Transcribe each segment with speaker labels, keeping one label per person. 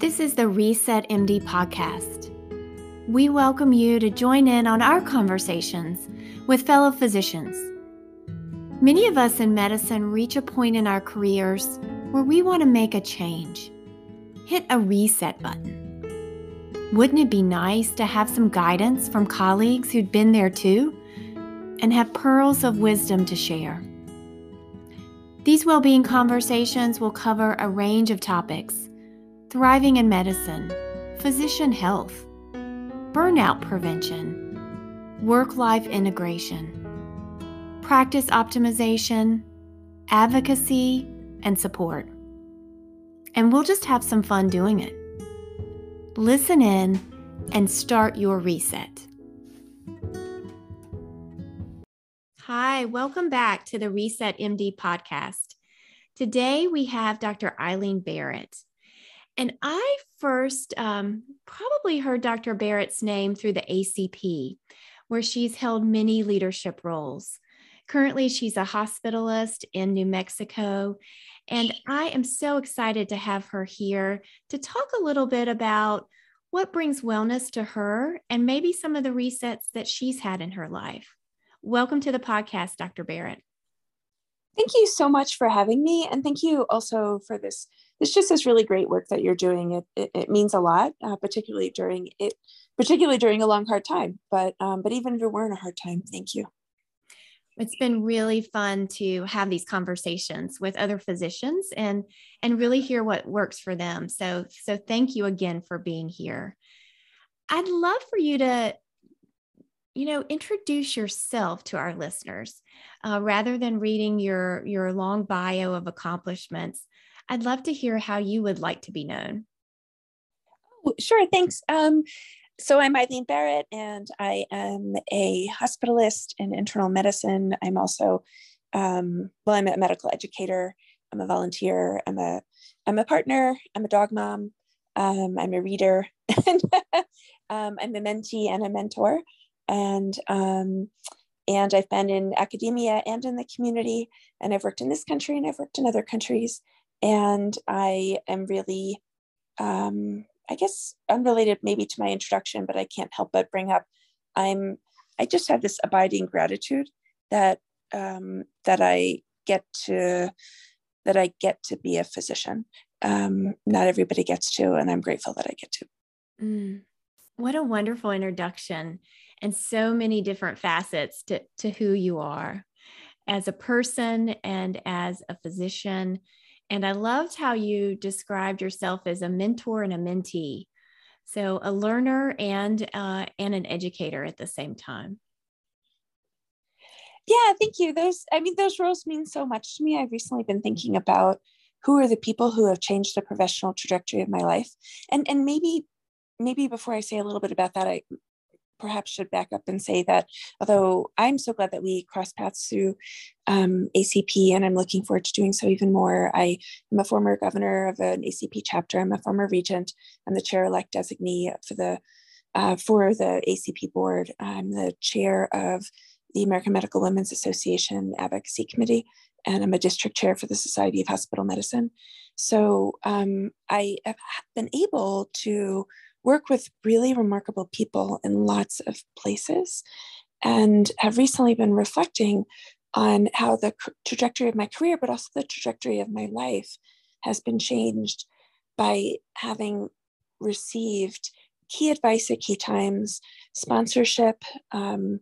Speaker 1: This is the Reset MD podcast. We welcome you to join in on our conversations with fellow physicians. Many of us in medicine reach a point in our careers where we want to make a change. Hit a reset button. Wouldn't it be nice to have some guidance from colleagues who'd been there too and have pearls of wisdom to share? These well being conversations will cover a range of topics thriving in medicine, physician health, burnout prevention, work life integration, practice optimization, advocacy, and support. And we'll just have some fun doing it. Listen in and start your reset. Hi, welcome back to the Reset MD podcast. Today we have Dr. Eileen Barrett. And I first um, probably heard Dr. Barrett's name through the ACP, where she's held many leadership roles. Currently, she's a hospitalist in New Mexico. And I am so excited to have her here to talk a little bit about what brings wellness to her and maybe some of the resets that she's had in her life. Welcome to the podcast, Dr. Barrett.
Speaker 2: Thank you so much for having me. And thank you also for this it's just this really great work that you're doing. It, it, it means a lot, uh, particularly during it, particularly during a long, hard time. But um, but even if it weren't a hard time, thank you.
Speaker 1: It's been really fun to have these conversations with other physicians and and really hear what works for them. So so thank you again for being here. I'd love for you to you know introduce yourself to our listeners uh, rather than reading your your long bio of accomplishments I'd love to hear how you would like to be known.
Speaker 2: Oh, sure, thanks. Um, so I'm Eileen Barrett, and I am a hospitalist in internal medicine. I'm also, um, well, I'm a medical educator. I'm a volunteer. I'm a, I'm a partner. I'm a dog mom. Um, I'm a reader, um, I'm a mentee and a mentor. And um, and I've been in academia and in the community, and I've worked in this country and I've worked in other countries and I am really, um, I guess, unrelated maybe to my introduction, but I can't help but bring up. I'm, I just have this abiding gratitude that um, that I get to that I get to be a physician. Um, not everybody gets to, and I'm grateful that I get to.
Speaker 1: Mm, what a wonderful introduction, and so many different facets to to who you are as a person and as a physician and I loved how you described yourself as a mentor and a mentee. So a learner and uh, and an educator at the same time.
Speaker 2: Yeah, thank you. Those, I mean, those roles mean so much to me. I've recently been thinking about who are the people who have changed the professional trajectory of my life, and and maybe maybe before I say a little bit about that, I perhaps should back up and say that although I'm so glad that we crossed paths through um, ACP and I'm looking forward to doing so even more, I am a former governor of an ACP chapter. I'm a former regent. I'm the chair elect designee for the uh, for the ACP board. I'm the chair of the American Medical Women's Association Advocacy Committee, and I'm a district chair for the Society of Hospital Medicine. So um, I have been able to work with really remarkable people in lots of places and have recently been reflecting on how the trajectory of my career, but also the trajectory of my life, has been changed by having received key advice at key times, sponsorship, um,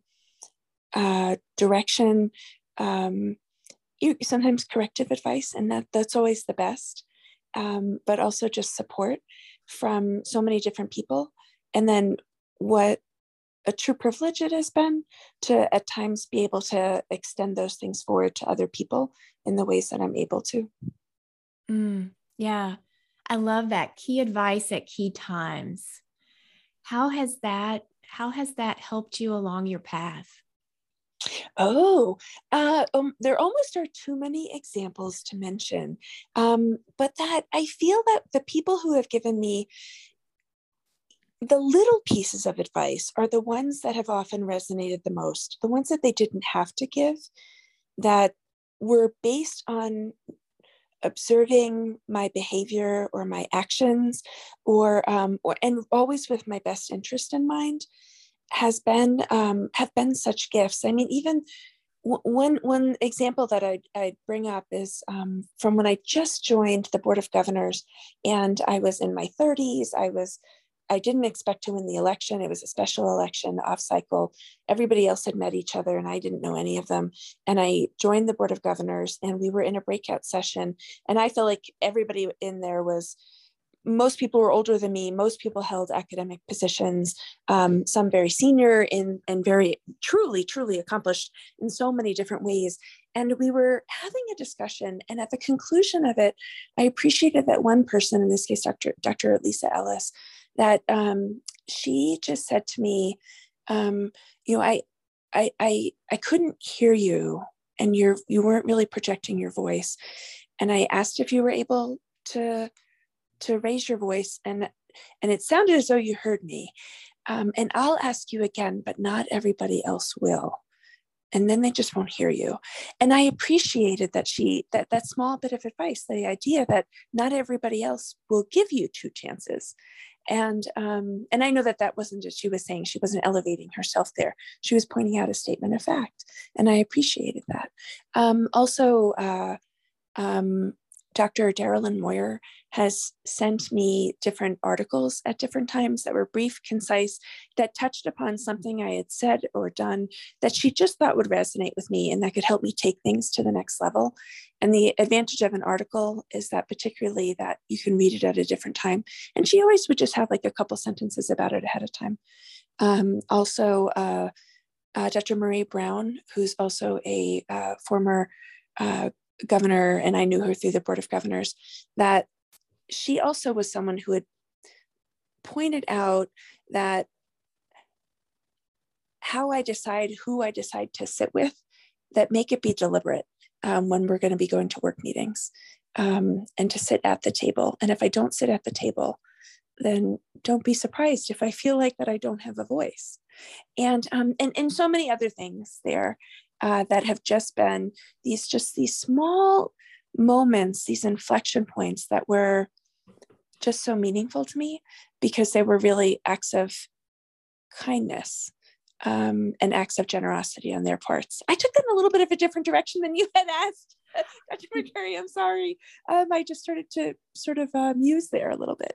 Speaker 2: uh, direction, um, sometimes corrective advice, and that, that's always the best, um, but also just support from so many different people. And then what a true privilege it has been to at times be able to extend those things forward to other people in the ways that I'm able to.
Speaker 1: Mm, yeah, I love that key advice at key times. How has that how has that helped you along your path?
Speaker 2: Oh, uh, um, there almost are too many examples to mention. Um, but that I feel that the people who have given me the little pieces of advice are the ones that have often resonated the most, the ones that they didn't have to give, that were based on observing my behavior or my actions or um, or and always with my best interest in mind has been um, have been such gifts i mean even one one example that I I bring up is um, from when I just joined the board of governors, and I was in my 30s. I was I didn't expect to win the election. It was a special election off cycle. Everybody else had met each other, and I didn't know any of them. And I joined the board of governors, and we were in a breakout session. And I felt like everybody in there was most people were older than me. Most people held academic positions, um, some very senior in, and very truly, truly accomplished in so many different ways. And we were having a discussion. And at the conclusion of it, I appreciated that one person, in this case, Dr. Dr. Lisa Ellis, that um, she just said to me, um, you know, I, I, I, I couldn't hear you and you're, you weren't really projecting your voice. And I asked if you were able to to raise your voice and and it sounded as though you heard me. Um, and i'll ask you again but not everybody else will. And then they just won't hear you. And i appreciated that she that that small bit of advice the idea that not everybody else will give you two chances. And um, and i know that that wasn't just she was saying. She wasn't elevating herself there. She was pointing out a statement of fact and i appreciated that. Um, also uh, um, Dr. Darilyn Moyer has sent me different articles at different times that were brief, concise, that touched upon something I had said or done that she just thought would resonate with me and that could help me take things to the next level. And the advantage of an article is that, particularly, that you can read it at a different time. And she always would just have like a couple sentences about it ahead of time. Um, also, uh, uh, Dr. Marie Brown, who's also a uh, former uh, governor, and I knew her through the Board of Governors, that she also was someone who had pointed out that how I decide who I decide to sit with, that make it be deliberate um, when we're going to be going to work meetings um, and to sit at the table. And if I don't sit at the table, then don't be surprised if I feel like that I don't have a voice. And um, and, and so many other things there uh, that have just been these just these small moments, these inflection points that were just so meaningful to me because they were really acts of kindness um, and acts of generosity on their parts. I took them a little bit of a different direction than you had asked, Dr. McCary. I'm sorry. Um, I just started to sort of uh, muse there a little bit.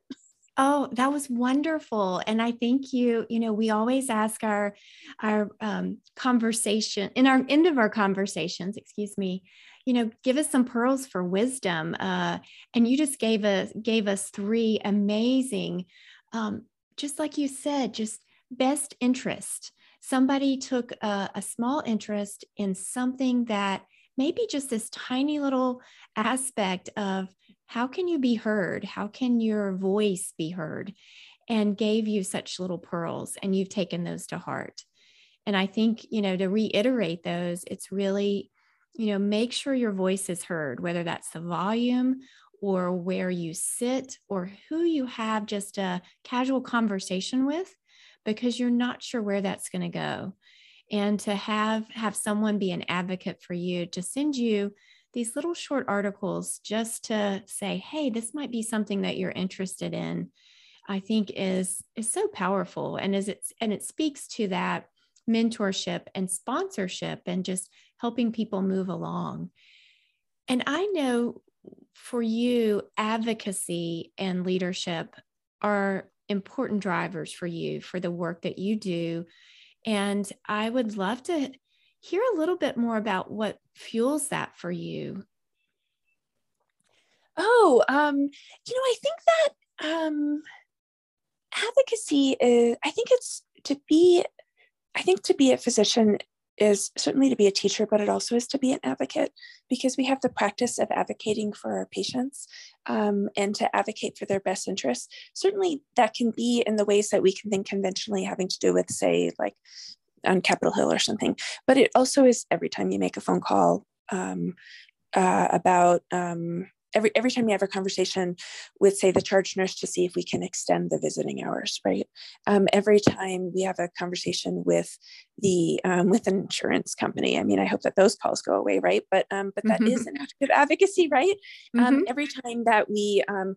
Speaker 1: Oh, that was wonderful. And I think you, you know, we always ask our our um, conversation in our end of our conversations, excuse me, you know, give us some pearls for wisdom. Uh, and you just gave us gave us three amazing, um, just like you said, just best interest. Somebody took a, a small interest in something that maybe just this tiny little aspect of how can you be heard? How can your voice be heard? And gave you such little pearls, and you've taken those to heart. And I think, you know, to reiterate those, it's really, you know, make sure your voice is heard, whether that's the volume or where you sit or who you have just a casual conversation with, because you're not sure where that's going to go. And to have have someone be an advocate for you to send you these little short articles just to say, hey, this might be something that you're interested in, I think is is so powerful. And as it's and it speaks to that mentorship and sponsorship and just helping people move along. And I know for you, advocacy and leadership are important drivers for you for the work that you do. And I would love to hear a little bit more about what fuels that for you.
Speaker 2: Oh, um, you know, I think that um, advocacy is, I think it's to be, I think to be a physician is certainly to be a teacher, but it also is to be an advocate because we have the practice of advocating for our patients um, and to advocate for their best interests. Certainly, that can be in the ways that we can think conventionally having to do with, say, like on Capitol Hill or something. But it also is every time you make a phone call um, uh, about um, every every time you have a conversation with say the charge nurse to see if we can extend the visiting hours right um, every time we have a conversation with the um, with an insurance company i mean i hope that those calls go away right but um, but that mm-hmm. is an act of advocacy right um, mm-hmm. every time that we um,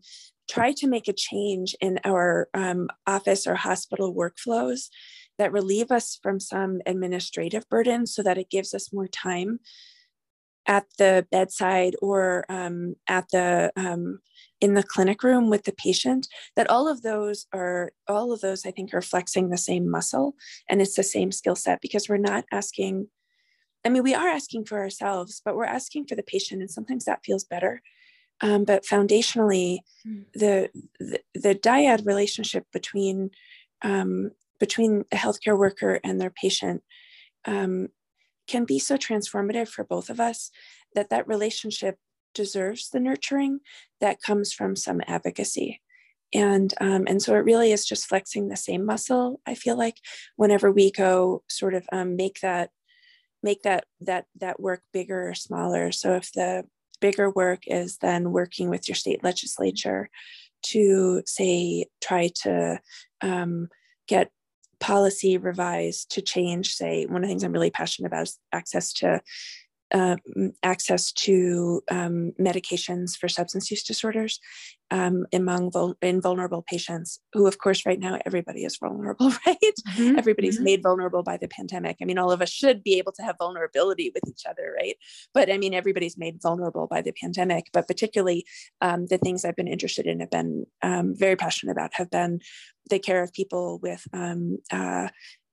Speaker 2: try to make a change in our um, office or hospital workflows that relieve us from some administrative burden so that it gives us more time at the bedside or um, at the um, in the clinic room with the patient that all of those are all of those i think are flexing the same muscle and it's the same skill set because we're not asking i mean we are asking for ourselves but we're asking for the patient and sometimes that feels better um, but foundationally mm. the, the, the dyad relationship between um, between a healthcare worker and their patient um, can be so transformative for both of us that that relationship deserves the nurturing that comes from some advocacy. And um, and so it really is just flexing the same muscle i feel like whenever we go sort of um, make that make that that that work bigger or smaller. So if the bigger work is then working with your state legislature to say try to um, get policy revised to change, say, one of the things I'm really passionate about is access to um, access to um, medications for substance use disorders um, among vul- in vulnerable patients, who, of course, right now everybody is vulnerable, right? Mm-hmm. Everybody's mm-hmm. made vulnerable by the pandemic. I mean, all of us should be able to have vulnerability with each other, right? But I mean, everybody's made vulnerable by the pandemic. But particularly, um, the things I've been interested in, have been um, very passionate about, have been the care of people with um, uh,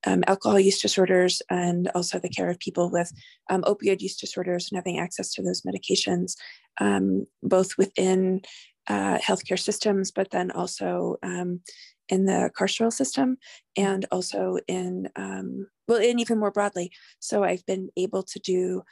Speaker 2: um, alcohol use disorders and also the care of people with um, opioid use disorders and having access to those medications, um, both within uh, healthcare systems, but then also um, in the carceral system and also in, well, and even more broadly. So I've been able to do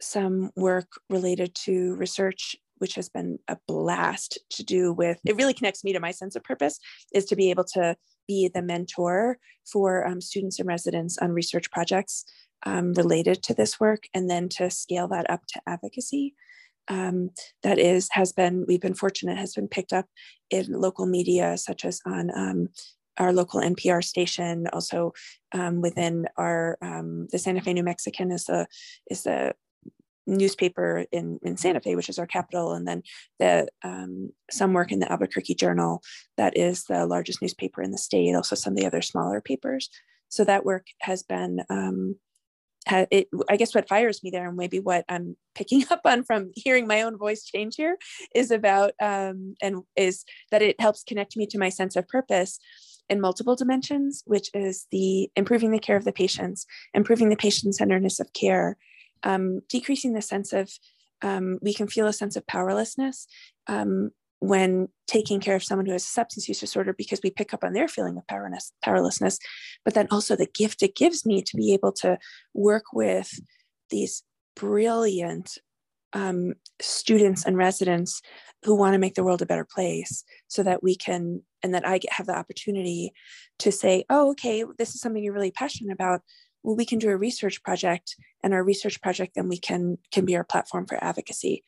Speaker 2: some work related to research which has been a blast to do with it really connects me to my sense of purpose is to be able to be the mentor for um, students and residents on research projects um, related to this work and then to scale that up to advocacy. Um, that is has been we've been fortunate has been picked up in local media such as on um, our local NPR station, also um, within our um, the Santa Fe New Mexican is the is the newspaper in, in Santa Fe, which is our capital, and then the um, some work in the Albuquerque Journal, that is the largest newspaper in the state. Also, some of the other smaller papers. So that work has been. Um, it, I guess what fires me there, and maybe what I'm picking up on from hearing my own voice change here, is about um, and is that it helps connect me to my sense of purpose in multiple dimensions, which is the improving the care of the patients, improving the patient centeredness of care, um, decreasing the sense of um, we can feel a sense of powerlessness um, when taking care of someone who has a substance use disorder because we pick up on their feeling of powerlessness, powerlessness but then also the gift it gives me to be able to work with these brilliant um, students and residents who want to make the world a better place so that we can and that i get, have the opportunity to say oh okay this is something you're really passionate about well we can do a research project and our research project then we can can be our platform for advocacy.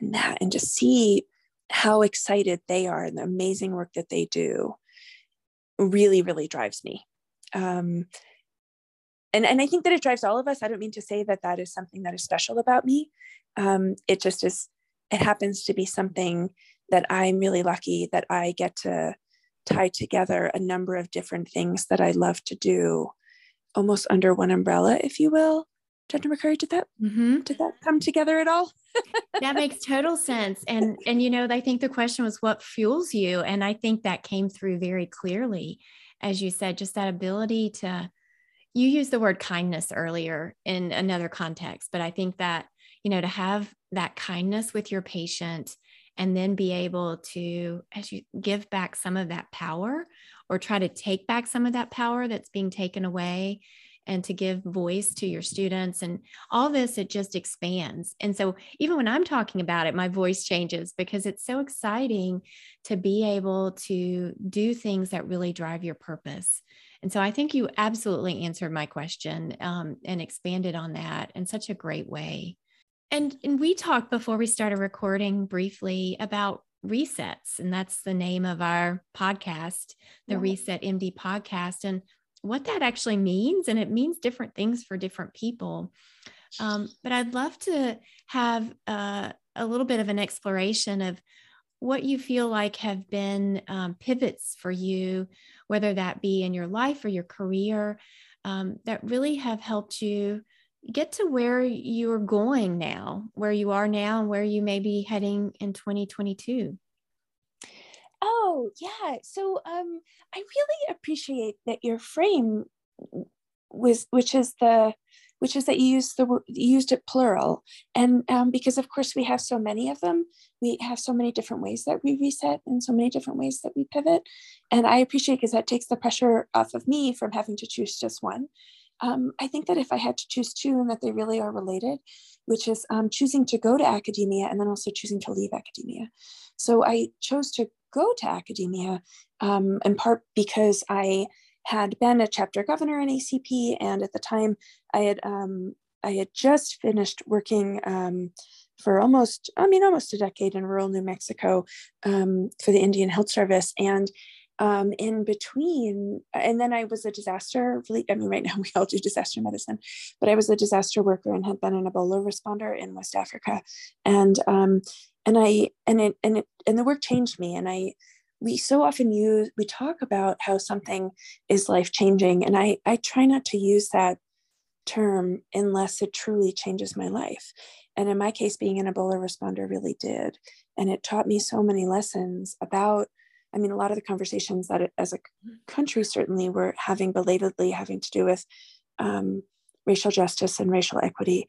Speaker 2: And that and just see how excited they are and the amazing work that they do really really drives me. Um, and and i think that it drives all of us. I don't mean to say that that is something that is special about me. Um, it just is it happens to be something that i'm really lucky that i get to tie together a number of different things that i love to do almost under one umbrella, if you will. Dr. McCurry, did that mm-hmm. did that come together at all?
Speaker 1: that makes total sense. And and you know, I think the question was what fuels you, and I think that came through very clearly, as you said, just that ability to. You used the word kindness earlier in another context, but I think that you know to have that kindness with your patient and then be able to as you give back some of that power or try to take back some of that power that's being taken away and to give voice to your students. And all this it just expands. And so even when i'm talking about it my voice changes because it's so exciting to be able to do things that really drive your purpose. And so i think you absolutely answered my question um, and expanded on that in such a great way. And, and we talked before we started recording briefly about resets, and that's the name of our podcast, the yeah. Reset MD podcast, and what that actually means. And it means different things for different people. Um, but I'd love to have uh, a little bit of an exploration of what you feel like have been um, pivots for you, whether that be in your life or your career, um, that really have helped you get to where you're going now, where you are now, and where you may be heading in 2022.
Speaker 2: Oh, yeah. So um, I really appreciate that your frame was, which is the which is that you used the used it plural and um, because of course we have so many of them we have so many different ways that we reset and so many different ways that we pivot and i appreciate because that takes the pressure off of me from having to choose just one um, i think that if i had to choose two and that they really are related which is um, choosing to go to academia and then also choosing to leave academia. So i chose to go to academia um, in part because i had been a chapter governor in ACP, and at the time, I had um, I had just finished working um, for almost I mean almost a decade in rural New Mexico um, for the Indian Health Service, and um, in between, and then I was a disaster. I mean, right now we all do disaster medicine, but I was a disaster worker and had been an Ebola responder in West Africa, and um, and I and it and it and the work changed me, and I we so often use we talk about how something is life changing and i i try not to use that term unless it truly changes my life. And in my case being an ebola responder really did. And it taught me so many lessons about i mean a lot of the conversations that it, as a country certainly we're having belatedly having to do with um, racial justice and racial equity.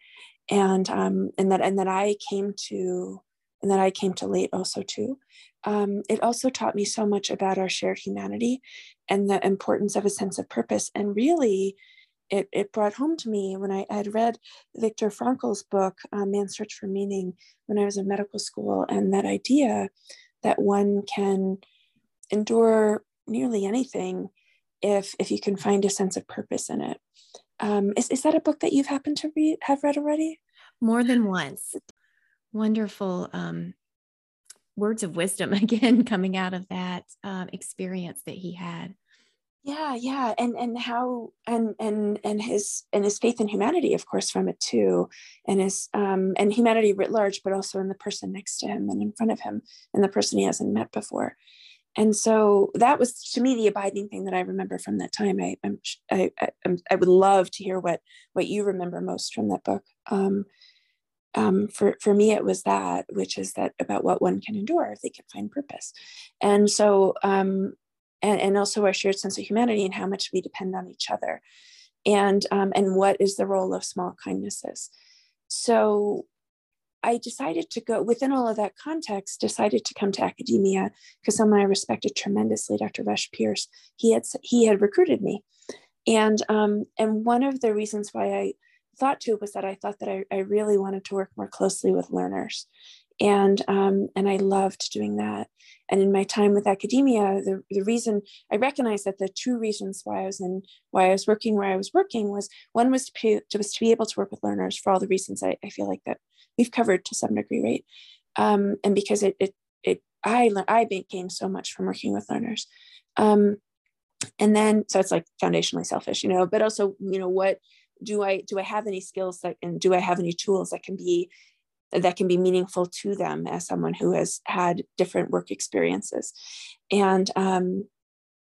Speaker 2: And um, and that and that i came to and that i came to late also too. Um, it also taught me so much about our shared humanity and the importance of a sense of purpose. And really, it, it brought home to me when I had read Viktor Frankl's book, uh, Man's Search for Meaning, when I was in medical school, and that idea that one can endure nearly anything if, if you can find a sense of purpose in it. Um, is, is that a book that you've happened to read, have read already?
Speaker 1: More than once. Wonderful um, words of wisdom again coming out of that um, experience that he had
Speaker 2: yeah yeah and and how and and and his and his faith in humanity of course from it too and his um and humanity writ large but also in the person next to him and in front of him and the person he hasn't met before and so that was to me the abiding thing that i remember from that time i i'm i i, I would love to hear what what you remember most from that book um um, for, for me, it was that, which is that about what one can endure if they can find purpose. And so, um, and, and also our shared sense of humanity and how much we depend on each other. And, um, and what is the role of small kindnesses. So I decided to go within all of that context, decided to come to academia because someone I respected tremendously, Dr. Rush Pierce, he had, he had recruited me. And, um, and one of the reasons why I thought to was that I thought that I, I really wanted to work more closely with learners. And, um, and I loved doing that. And in my time with academia, the, the reason I recognized that the two reasons why I was in, why I was working where I was working was one was to, was to be able to work with learners for all the reasons I, I feel like that we've covered to some degree, right? Um, and because it, it, it, I, I gained so much from working with learners. Um, and then, so it's like foundationally selfish, you know, but also, you know, what, do i do i have any skills that and do i have any tools that can be that can be meaningful to them as someone who has had different work experiences and um,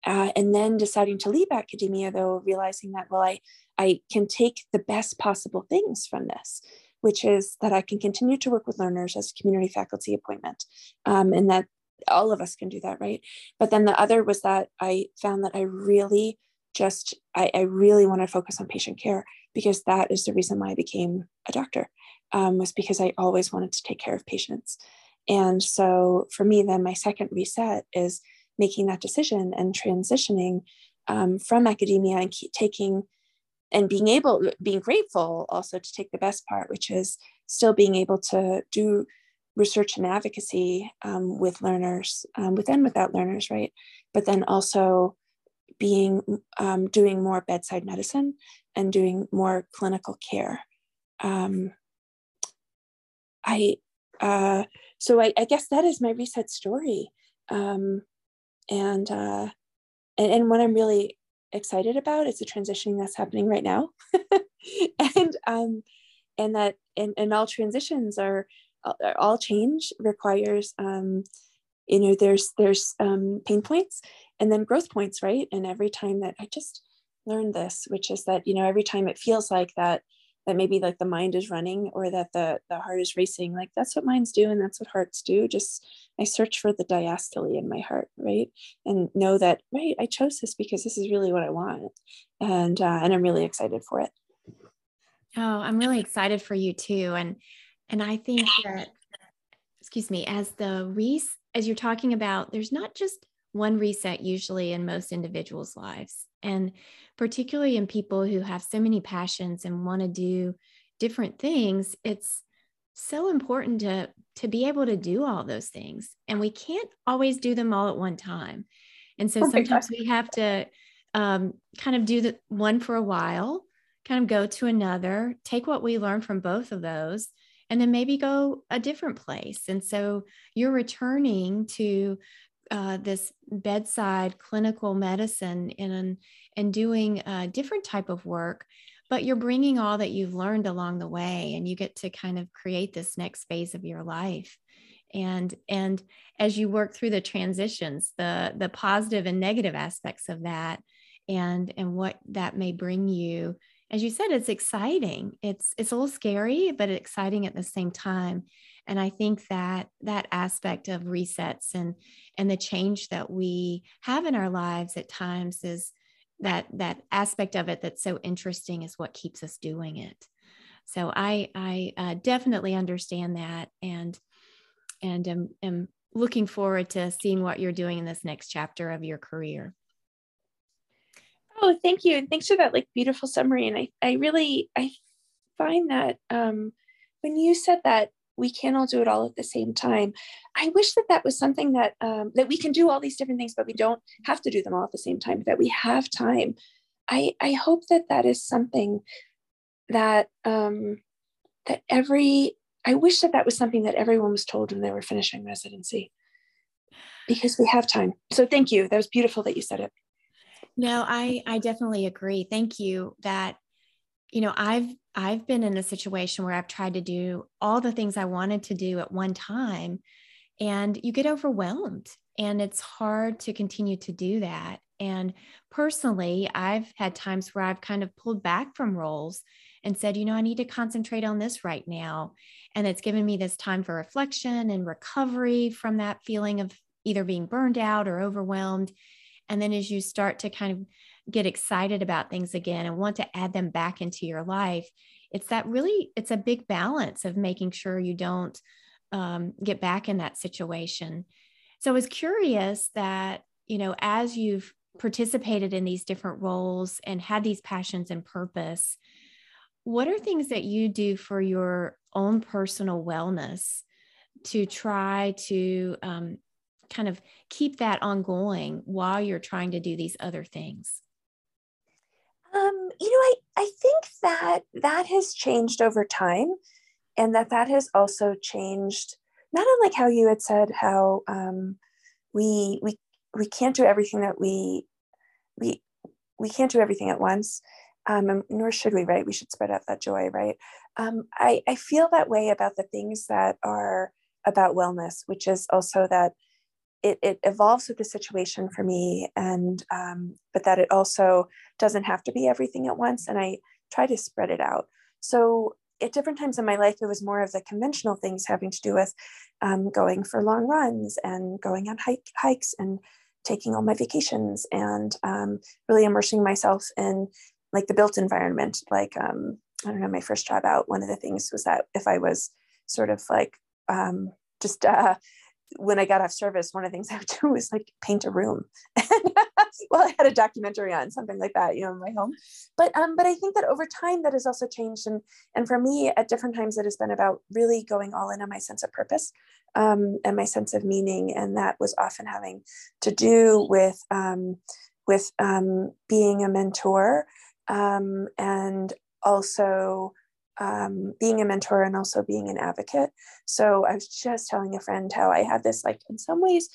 Speaker 2: uh, and then deciding to leave academia though realizing that well i i can take the best possible things from this which is that i can continue to work with learners as a community faculty appointment um, and that all of us can do that right but then the other was that i found that i really just I, I really want to focus on patient care because that is the reason why I became a doctor um, was because I always wanted to take care of patients. And so for me, then my second reset is making that decision and transitioning um, from academia and keep taking and being able, being grateful also to take the best part, which is still being able to do research and advocacy um, with learners, um, with and without learners, right? But then also being um, doing more bedside medicine and doing more clinical care. Um, I uh, so I, I, guess that is my reset story, um, and, uh, and and what I'm really excited about It's a transitioning that's happening right now, and um, and that and, and all transitions are all change requires um, you know there's there's um, pain points and then growth points right? And every time that i just learned this which is that you know every time it feels like that that maybe like the mind is running or that the the heart is racing like that's what minds do and that's what hearts do just i search for the diastole in my heart right? And know that right i chose this because this is really what i want and uh, and i'm really excited for it.
Speaker 1: Oh i'm really excited for you too. And and i think that excuse me as the res as you're talking about there's not just one reset usually in most individuals lives and particularly in people who have so many passions and want to do different things, it's so important to to be able to do all those things and we can't always do them all at one time. And so sometimes we have to um, kind of do the one for a while kind of go to another take what we learn from both of those and then maybe go a different place. And so you're returning to uh, this bedside clinical medicine and and doing a different type of work but you're bringing all that you've learned along the way and you get to kind of create this next phase of your life. And and as you work through the transitions the the positive and negative aspects of that and and what that may bring you as you said it's exciting. It's it's a little scary but exciting at the same time and i think that that aspect of resets and and the change that we have in our lives at times is that that aspect of it that's so interesting is what keeps us doing it. So i i uh, definitely understand that and and am, am looking forward to seeing what you're doing in this next chapter of your career.
Speaker 2: Oh thank you. And thanks for that like beautiful summary. And i i really i find that um when you said that we can't all do it all at the same time. I wish that that was something that um, that we can do all these different things, but we don't have to do them all at the same time. That we have time. I I hope that that is something that um, that every I wish that that was something that everyone was told when they were finishing residency, because we have time. So thank you. That was beautiful that you said it.
Speaker 1: No, I I definitely agree. Thank you. That you know I've I've been in a situation where I've tried to do all the things I wanted to do at one time, and you get overwhelmed, and it's hard to continue to do that. And personally, I've had times where I've kind of pulled back from roles and said, you know, I need to concentrate on this right now. And it's given me this time for reflection and recovery from that feeling of either being burned out or overwhelmed. And then as you start to kind of get excited about things again and want to add them back into your life it's that really it's a big balance of making sure you don't um, get back in that situation. So i was curious that you know as you've participated in these different roles and had these passions and purpose what are things that you do for your own personal wellness to try to um, kind of keep that ongoing while you're trying to do these other things
Speaker 2: um, you know, I, I think that that has changed over time and that that has also changed, not unlike how you had said how um, we, we, we can't do everything that we, we, we can't do everything at once. Um, nor should we, right? We should spread out that joy, right? Um, I, I feel that way about the things that are about wellness, which is also that it, it evolves with the situation for me and um, but that it also doesn't have to be everything at once and i try to spread it out. So at different times in my life it was more of the conventional things having to do with um, going for long runs and going on hike, hikes and taking all my vacations and um, really immersing myself in like the built environment like um, i don't know my first job out one of the things was that if i was sort of like um, just uh, when I got off service, one of the things I would do was like paint a room. well, I had a documentary on something like that, you know, in my home. But um, but I think that over time that has also changed, and and for me, at different times, it has been about really going all in on my sense of purpose um, and my sense of meaning, and that was often having to do with um, with um, being a mentor um, and also um, being a mentor and also being an advocate. So I was just telling a friend how I had this, like, in some ways,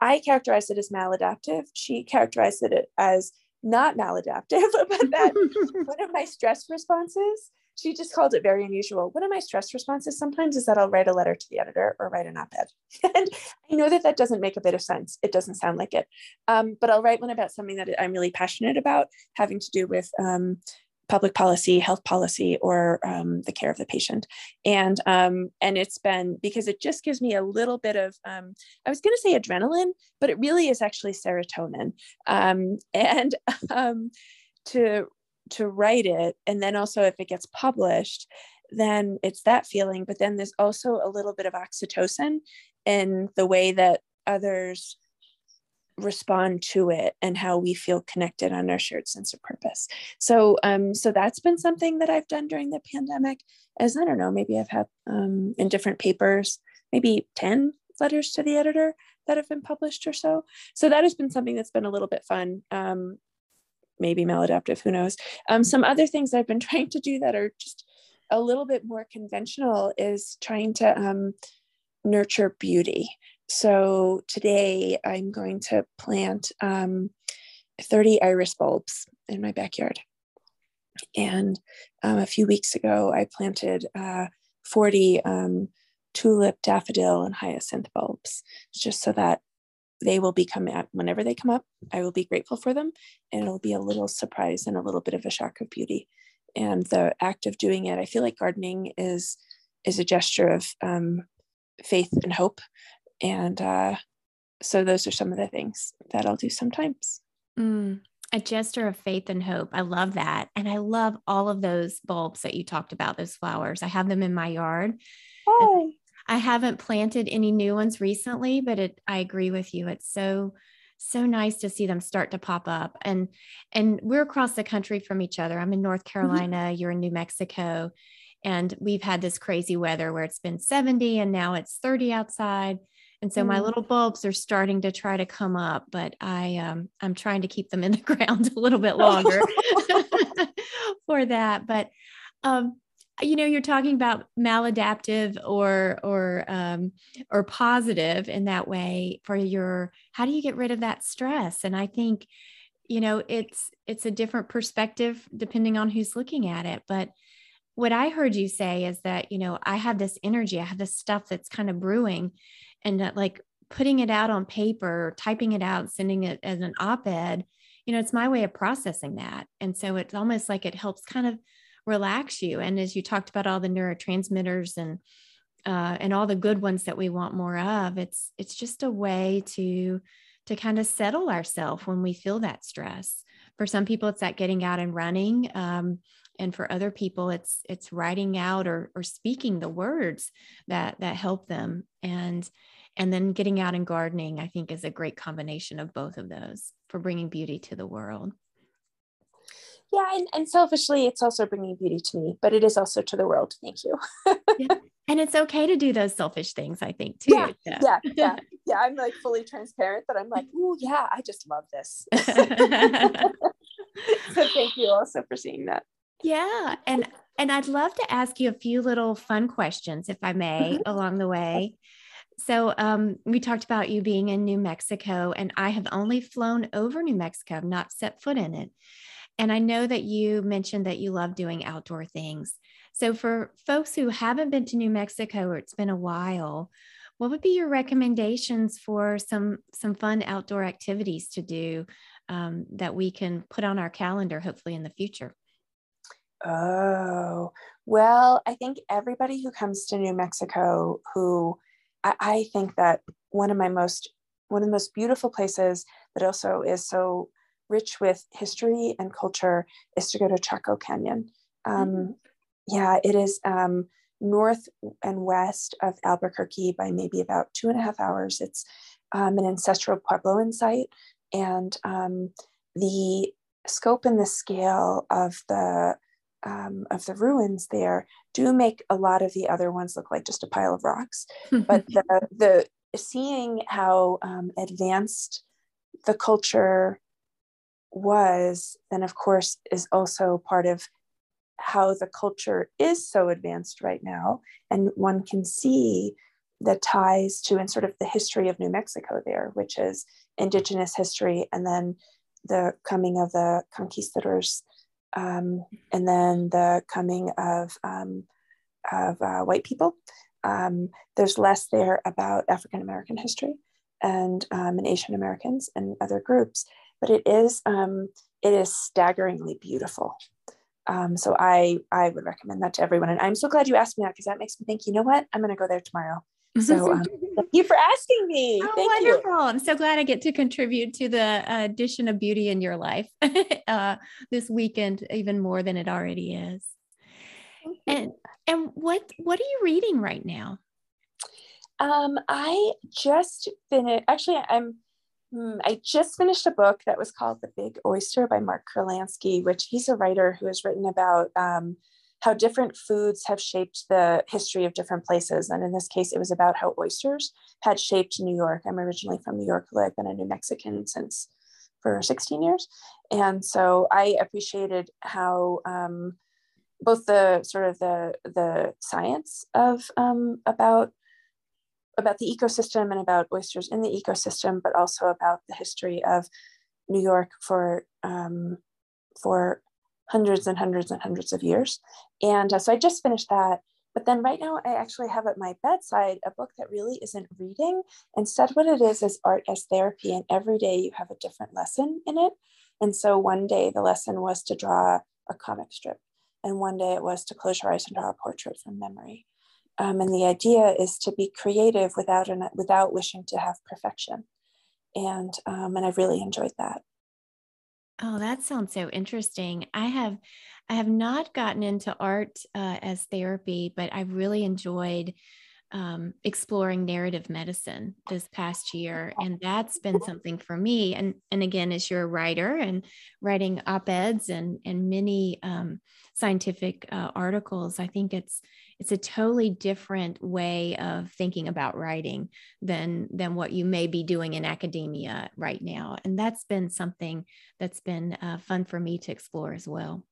Speaker 2: I characterized it as maladaptive. She characterized it as not maladaptive, but that one of my stress responses, she just called it very unusual. One of my stress responses sometimes is that I'll write a letter to the editor or write an op ed. and I know that that doesn't make a bit of sense. It doesn't sound like it. Um, but I'll write one about something that I'm really passionate about, having to do with um, public policy, health policy, or um, the care of the patient. And um, and it's been because it just gives me a little bit of um, I was going to say adrenaline, but it really is actually serotonin. Um, and um, to to write it, and then also if it gets published, then it's that feeling. But then there's also a little bit of oxytocin in the way that others respond to it and how we feel connected on our shared sense of purpose. So um so that's been something that i've done during the pandemic as i don't know maybe i've had um in different papers maybe 10 letters to the editor that have been published or so. So that has been something that's been a little bit fun um maybe maladaptive who knows. Um some other things i've been trying to do that are just a little bit more conventional is trying to um nurture beauty so today I'm going to plant um, 30 iris bulbs in my backyard. And um, a few weeks ago, I planted uh, 40 um, tulip, daffodil, and hyacinth bulbs, just so that they will become whenever they come up. I will be grateful for them, and it'll be a little surprise and a little bit of a shock of beauty. And the act of doing it, I feel like gardening is is a gesture of um, faith and hope and uh, so those are some of the things that I'll do sometimes.
Speaker 1: Mm, a gesture of faith and hope. I love that. And I love all of those bulbs that you talked about, those flowers. I have them in my yard. Oh. I haven't planted any new ones recently, but it, I agree with you. It's so so nice to see them start to pop up and and we're across the country from each other i'm in north mm-hmm. carolina mm-hmm. you're in new mexico and we've had this crazy weather where it's been 70 and now it's 30 outside and so mm. my little bulbs are starting to try to come up but i um, i'm trying to keep them in the ground a little bit longer for that. But um, you know you're talking about maladaptive or or um, or positive in that way for your how do you get rid of that stress? And i think you know it's it's a different perspective depending on who's looking at it. But what i heard you say is that you know i have this energy i have this stuff that's kind of brewing and that like putting it out on paper, typing it out, sending it as an op ed, you know, it's my way of processing that. And so it's almost like it helps kind of relax you. And as you talked about all the neurotransmitters and uh, and all the good ones that we want more of, it's it's just a way to to kind of settle ourselves when we feel that stress. For some people, it's that getting out and running. Um, and for other people it's it's writing out or or speaking the words that that help them. And and then getting out and gardening i think is a great combination of both of those for bringing beauty to the world.
Speaker 2: Yeah and, and selfishly it's also bringing beauty to me but it is also to the world. Thank you.
Speaker 1: Yeah. and it's okay to do those selfish things i think too.
Speaker 2: Yeah yeah. yeah, yeah. yeah. I'm like fully transparent that i'm like oh yeah i just love this. So thank you also for seeing that
Speaker 1: yeah. And and I'd love to ask you a few little fun questions, if I may, mm-hmm. along the way. So um, we talked about you being in New Mexico, and I have only flown over New Mexico, I've not set foot in it. And I know that you mentioned that you love doing outdoor things. So for folks who haven't been to New Mexico or it's been a while, what would be your recommendations for some some fun outdoor activities to do um, that we can put on our calendar, hopefully in the future?
Speaker 2: Oh, well, I think everybody who comes to New Mexico, who I, I, think that one of my most, one of the most beautiful places that also is so rich with history and culture is to go to Chaco Canyon. Um, mm-hmm. Yeah, it is um, north and west of Albuquerque by maybe about two and a half hours. It's um, an ancestral Puebloan site. And um, the scope and the scale of the um, of the ruins there do make a lot of the other ones look like just a pile of rocks. but the, the seeing how um, advanced the culture was, then of course is also part of how the culture is so advanced right now. And one can see the ties to and sort of the history of New Mexico there, which is indigenous history, and then the coming of the conquistadors, um, and then the coming of, um, of uh, white people. Um, there's less there about African American history and, um, and Asian Americans and other groups, but it is um, it is staggeringly beautiful. Um, so I I would recommend that to everyone. And I'm so glad you asked me that because that makes me think. You know what? I'm going to go there tomorrow. So um, thank you for asking me.
Speaker 1: Oh,
Speaker 2: thank
Speaker 1: wonderful.
Speaker 2: You.
Speaker 1: I'm so glad I get to contribute to the addition of beauty in your life uh, this weekend, even more than it already is. And and what what are you reading right now?
Speaker 2: Um, I just finished. Actually, I'm. Hmm, I just finished a book that was called The Big Oyster by Mark Kurlansky, which he's a writer who has written about um, how different foods have shaped the history of different places. And in this case, it was about how oysters had shaped New York. I'm originally from New York, although I've been a New Mexican since for 16 years. And so I appreciated how um, both the sort of the, the science of um, about about the ecosystem and about oysters in the ecosystem, but also about the history of New York for um, for hundreds and hundreds and hundreds of years. And uh, so I just finished that. But then right now, I actually have at my bedside a book that really isn't reading. Instead, what it is is art as therapy. And every day you have a different lesson in it. And so one day the lesson was to draw a comic strip. And one day it was to close your eyes and draw a portrait from memory. Um, and the idea is to be creative without, an, without wishing to have perfection. And, um, and I've really enjoyed that.
Speaker 1: Oh, that sounds so interesting. I have I have not gotten into art uh, as therapy, but I've really enjoyed um, exploring narrative medicine this past year, and that's been something for me. And and again, as you're a writer and writing op eds and and many um, scientific uh, articles, I think it's it's a totally different way of thinking about writing than than what you may be doing in academia right now. And that's been something that's been uh, fun for me to explore as well.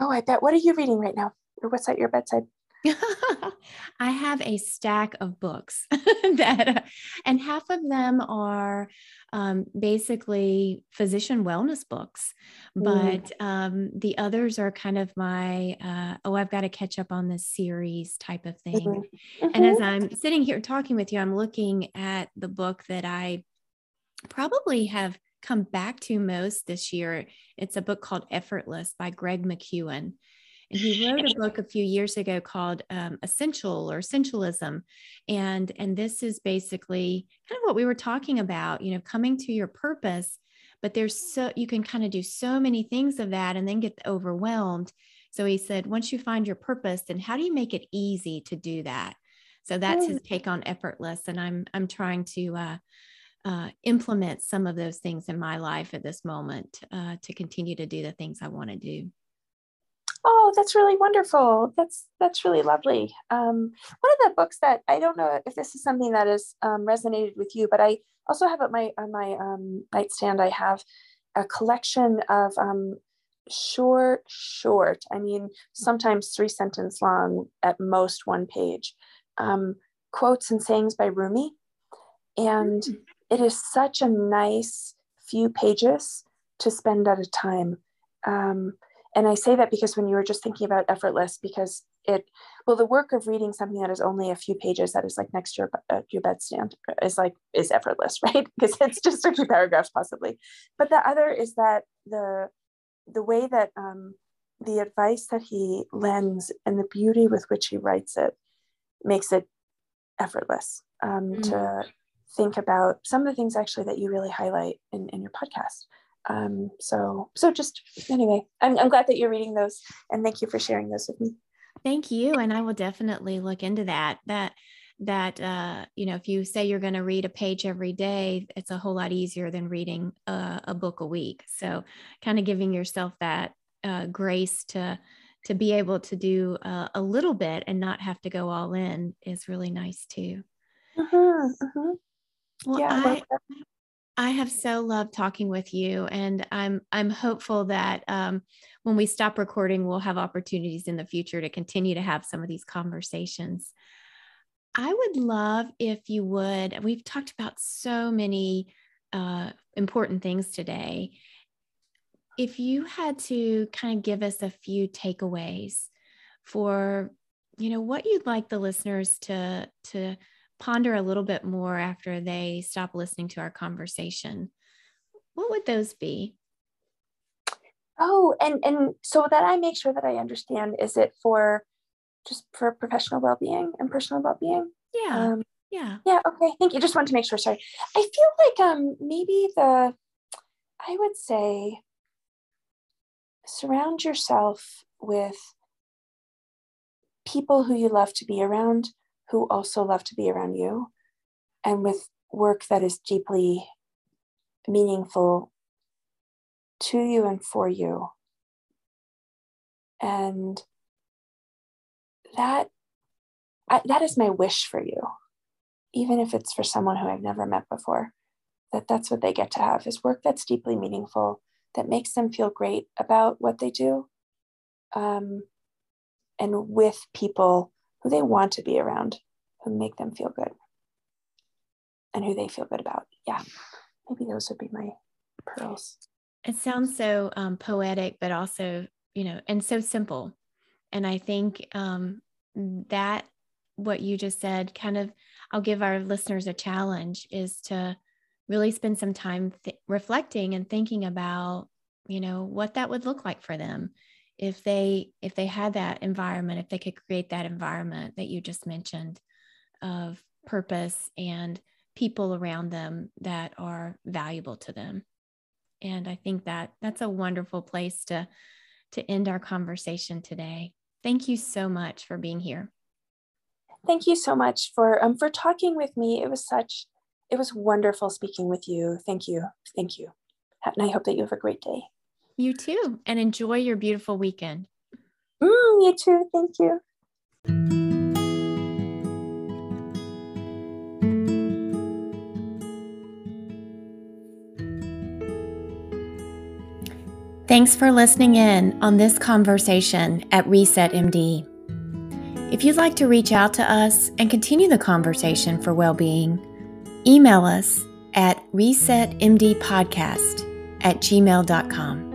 Speaker 2: Oh i bet. What are you reading right now? Or what's at your bedside
Speaker 1: I have a stack of books that, and half of them are um, basically physician wellness books, but um, the others are kind of my, uh, oh, I've got to catch up on this series type of thing. Mm-hmm. Mm-hmm. And as I'm sitting here talking with you, I'm looking at the book that I probably have come back to most this year. It's a book called Effortless by Greg McKeown. And he wrote a book a few years ago called um, Essential or Essentialism. And, and this is basically kind of what we were talking about, you know, coming to your purpose. But there's so, you can kind of do so many things of that and then get overwhelmed. So he said, once you find your purpose, then how do you make it easy to do that? So that's his take on effortless. And I'm, I'm trying to, uh, uh, implement some of those things in my life at this moment uh, to continue to do the things I want to do
Speaker 2: oh that's really wonderful. That's that's really lovely. Um, one of the books that i don't know if this is something that has um, resonated with you but i also have at my on my um, nightstand i have a collection of um, short short i mean sometimes three sentence long at most one page um, quotes and sayings by rumi. And mm. it is such a nice few pages to spend at a time. Um, and I say that because when you were just thinking about effortless, because it, well, the work of reading something that is only a few pages that is like next to your, uh, your bedstand is like, is effortless, right? because it's just a few paragraphs possibly. But the other is that the, the way that um, the advice that he lends and the beauty with which he writes it makes it effortless um, mm-hmm. to think about some of the things actually that you really highlight in, in your podcast um, so so just anyway I'm, I'm glad that you're reading those and thank you for sharing those with me.
Speaker 1: Thank you and i will definitely look into that that that uh, you know if you say you're going to read a page every day it's a whole lot easier than reading a, a book a week. So kind of giving yourself that uh, grace to to be able to do uh, a little bit and not have to go all in is really nice too.
Speaker 2: Uh-huh, uh-huh.
Speaker 1: well yeah, I, I have so loved talking with you, and I'm I'm hopeful that um, when we stop recording, we'll have opportunities in the future to continue to have some of these conversations. I would love if you would. We've talked about so many uh, important things today. If you had to kind of give us a few takeaways for, you know, what you'd like the listeners to to ponder a little bit more after they stop listening to our conversation, what would those be?
Speaker 2: Oh, and and so that I make sure that I understand, is it for just for professional well-being and personal well-being?
Speaker 1: Yeah. Um, yeah.
Speaker 2: Yeah. Okay. Thank you. Just wanted to make sure. Sorry. I feel like um maybe the I would say surround yourself with people who you love to be around who also love to be around you and with work that is deeply meaningful to you and for you. And that I, that is my wish for you, even if it's for someone who I've never met before. That that's what they get to have is work that's deeply meaningful, that makes them feel great about what they do, um, and with people who they want to be around, who make them feel good and who they feel good about. Yeah, maybe those would be my pearls.
Speaker 1: It sounds so um, poetic, but also, you know, and so simple. And I think um, that what you just said kind of, I'll give our listeners a challenge is to really spend some time th- reflecting and thinking about, you know, what that would look like for them if they if they had that environment if they could create that environment that you just mentioned of purpose and people around them that are valuable to them. And i think that that's a wonderful place to to end our conversation today. Thank you so much for being here.
Speaker 2: Thank you so much for um for talking with me. It was such it was wonderful speaking with you. Thank you. Thank you. And i hope that you have a great day
Speaker 1: you too. And enjoy your beautiful weekend.
Speaker 2: Mm, you too. Thank you.
Speaker 1: Thanks for listening in on this conversation at Reset MD. If you'd like to reach out to us and continue the conversation for well-being, email us at resetmdpodcast at gmail.com.